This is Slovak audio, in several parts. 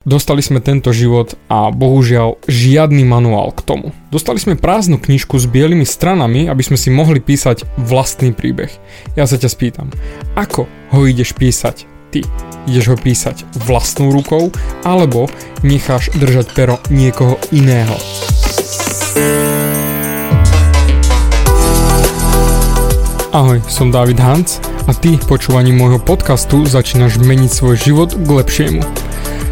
Dostali sme tento život a bohužiaľ žiadny manuál k tomu. Dostali sme prázdnu knižku s bielými stranami, aby sme si mohli písať vlastný príbeh. Ja sa ťa spýtam, ako ho ideš písať ty? Ideš ho písať vlastnou rukou alebo necháš držať pero niekoho iného? Ahoj, som David Hans a ty počúvaním môjho podcastu začínaš meniť svoj život k lepšiemu.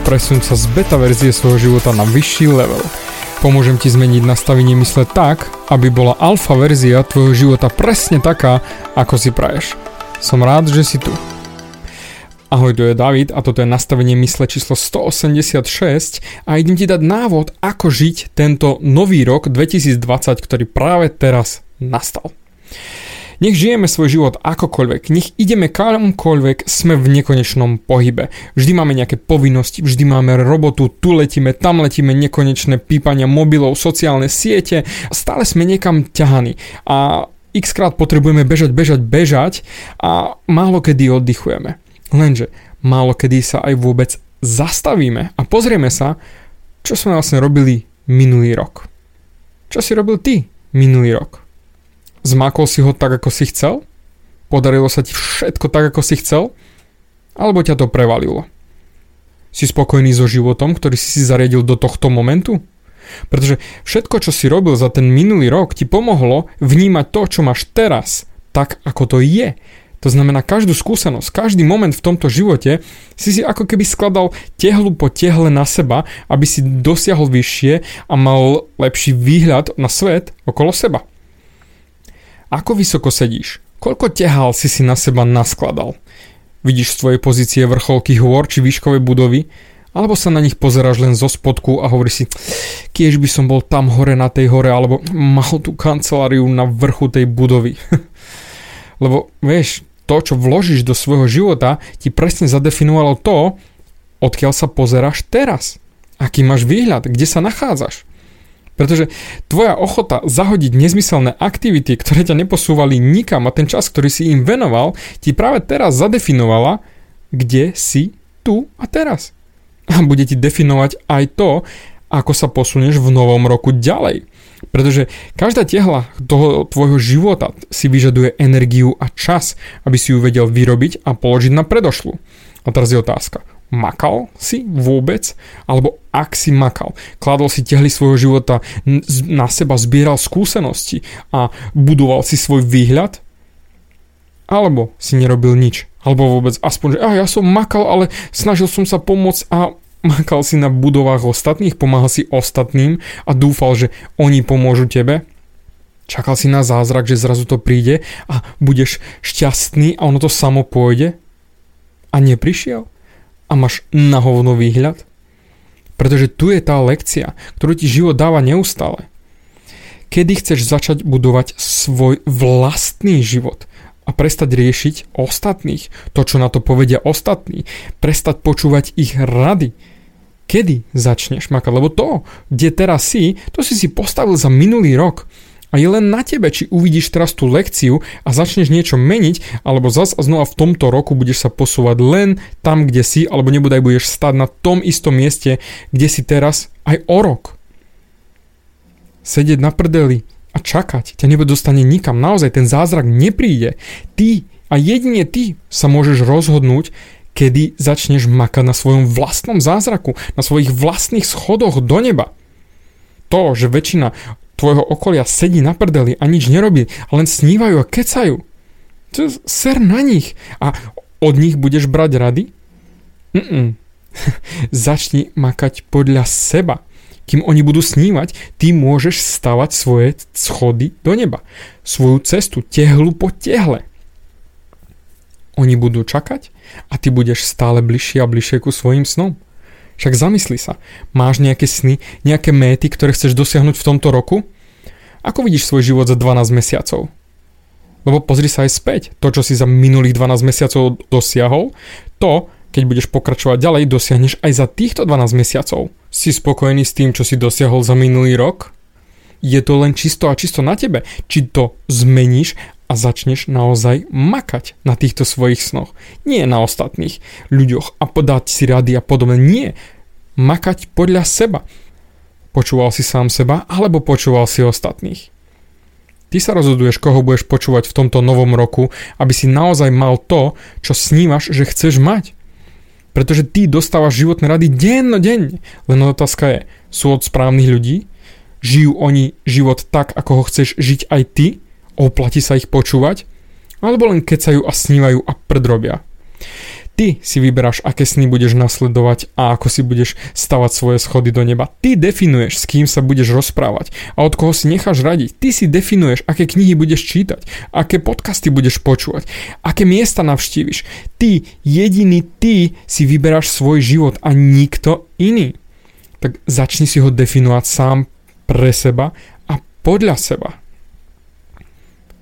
Presun sa z beta verzie svojho života na vyšší level. Pomôžem ti zmeniť nastavenie mysle tak, aby bola alfa verzia tvojho života presne taká, ako si praješ. Som rád, že si tu. Ahoj, to je David a toto je nastavenie mysle číslo 186 a idem ti dať návod, ako žiť tento nový rok 2020, ktorý práve teraz nastal. Nech žijeme svoj život akokoľvek, nech ideme kamkoľvek, sme v nekonečnom pohybe. Vždy máme nejaké povinnosti, vždy máme robotu, tu letíme, tam letíme, nekonečné pípania mobilov, sociálne siete, stále sme niekam ťahaní. A x krát potrebujeme bežať, bežať, bežať a málo kedy oddychujeme. Lenže málo kedy sa aj vôbec zastavíme a pozrieme sa, čo sme vlastne robili minulý rok. Čo si robil ty minulý rok? Zmakol si ho tak, ako si chcel? Podarilo sa ti všetko tak, ako si chcel? Alebo ťa to prevalilo? Si spokojný so životom, ktorý si si zariadil do tohto momentu? Pretože všetko, čo si robil za ten minulý rok, ti pomohlo vnímať to, čo máš teraz, tak, ako to je. To znamená, každú skúsenosť, každý moment v tomto živote si si ako keby skladal tehlu po tehle na seba, aby si dosiahol vyššie a mal lepší výhľad na svet okolo seba. Ako vysoko sedíš? Koľko tehál si si na seba naskladal? Vidíš z tvojej pozície vrcholky hôr či výškové budovy? Alebo sa na nich pozeráš len zo spodku a hovoríš si, kiež by som bol tam hore na tej hore, alebo mal tú kanceláriu na vrchu tej budovy. Lebo vieš, to, čo vložíš do svojho života, ti presne zadefinovalo to, odkiaľ sa pozeráš teraz. Aký máš výhľad, kde sa nachádzaš. Pretože tvoja ochota zahodiť nezmyselné aktivity, ktoré ťa neposúvali nikam a ten čas, ktorý si im venoval, ti práve teraz zadefinovala, kde si tu a teraz. A bude ti definovať aj to, ako sa posunieš v novom roku ďalej. Pretože každá tehla toho tvojho života si vyžaduje energiu a čas, aby si ju vedel vyrobiť a položiť na predošlu. A teraz je otázka. Makal si vôbec? Alebo ak si makal, kladol si tehly svojho života na seba, zbieral skúsenosti a budoval si svoj výhľad? Alebo si nerobil nič? Alebo vôbec aspoň, že ah, ja som makal, ale snažil som sa pomôcť a makal si na budovách ostatných, pomáhal si ostatným a dúfal, že oni pomôžu tebe? Čakal si na zázrak, že zrazu to príde a budeš šťastný a ono to samo pôjde? A neprišiel? A máš na hovno výhľad? Pretože tu je tá lekcia, ktorú ti život dáva neustále. Kedy chceš začať budovať svoj vlastný život a prestať riešiť ostatných, to čo na to povedia ostatní, prestať počúvať ich rady, kedy začneš makať, lebo to, kde teraz si, to si si postavil za minulý rok a je len na tebe, či uvidíš teraz tú lekciu a začneš niečo meniť, alebo zas a znova v tomto roku budeš sa posúvať len tam, kde si, alebo nebudaj budeš stať na tom istom mieste, kde si teraz aj o rok. Sedieť na prdeli a čakať ťa dostane nikam. Naozaj ten zázrak nepríde. Ty a jedine ty sa môžeš rozhodnúť, kedy začneš makať na svojom vlastnom zázraku, na svojich vlastných schodoch do neba. To, že väčšina tvojho okolia sedí na prdeli a nič nerobí, len snívajú a kecajú. To ser na nich a od nich budeš brať rady? Mm-mm. Začni makať podľa seba. Kým oni budú snívať, ty môžeš stavať svoje schody do neba. Svoju cestu, tehlu po tehle. Oni budú čakať a ty budeš stále bližšie a bližšie ku svojim snom. Však zamysli sa, máš nejaké sny, nejaké méty, ktoré chceš dosiahnuť v tomto roku? Ako vidíš svoj život za 12 mesiacov? Lebo pozri sa aj späť. To, čo si za minulých 12 mesiacov dosiahol, to, keď budeš pokračovať ďalej, dosiahneš aj za týchto 12 mesiacov. Si spokojný s tým, čo si dosiahol za minulý rok? Je to len čisto a čisto na tebe. Či to zmeníš a začneš naozaj makať na týchto svojich snoch. Nie na ostatných ľuďoch a podať si rady a podobne. Nie. Makať podľa seba. Počúval si sám seba alebo počúval si ostatných. Ty sa rozhoduješ, koho budeš počúvať v tomto novom roku, aby si naozaj mal to, čo snívaš, že chceš mať. Pretože ty dostávaš životné rady denne. Len otázka je, sú od správnych ľudí? Žijú oni život tak, ako ho chceš žiť aj ty? Oplatí sa ich počúvať, alebo len kecajú a snívajú a prdrobia. Ty si vyberáš, aké sny budeš nasledovať a ako si budeš stavať svoje schody do neba. Ty definuješ, s kým sa budeš rozprávať a od koho si necháš radiť. Ty si definuješ, aké knihy budeš čítať, aké podcasty budeš počúvať, aké miesta navštíviš. Ty, jediný ty si vyberáš svoj život a nikto iný. Tak začni si ho definovať sám pre seba a podľa seba.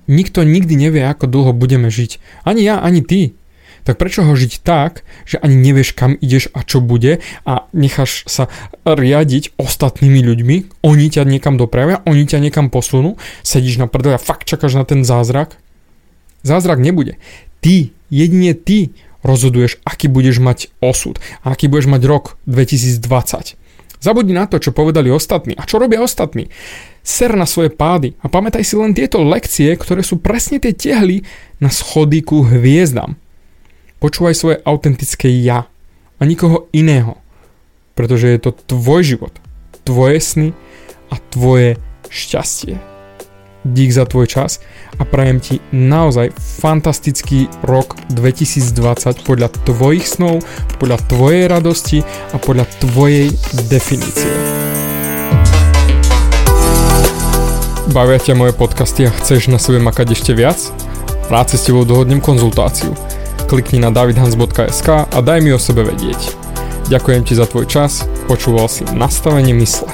Nikto nikdy nevie, ako dlho budeme žiť. Ani ja, ani ty. Tak prečo ho žiť tak, že ani nevieš, kam ideš a čo bude a necháš sa riadiť ostatnými ľuďmi, oni ťa niekam dopravia, oni ťa niekam posunú, sedíš na prdele a fakt čakáš na ten zázrak? Zázrak nebude. Ty, jedine ty rozhoduješ, aký budeš mať osud a aký budeš mať rok 2020. Zabudni na to, čo povedali ostatní. A čo robia ostatní? Ser na svoje pády a pamätaj si len tieto lekcie, ktoré sú presne tie tehly na schody ku hviezdam. Počúvaj svoje autentické ja a nikoho iného, pretože je to tvoj život, tvoje sny a tvoje šťastie. Dík za tvoj čas a prajem ti naozaj fantastický rok 2020 podľa tvojich snov, podľa tvojej radosti a podľa tvojej definície. Bavia ťa moje podcasty a chceš na sebe makať ešte viac? Rád si s tebou dohodnem konzultáciu. Klikni na davidhans.sk a daj mi o sebe vedieť. Ďakujem ti za tvoj čas, počúval si nastavenie mysle.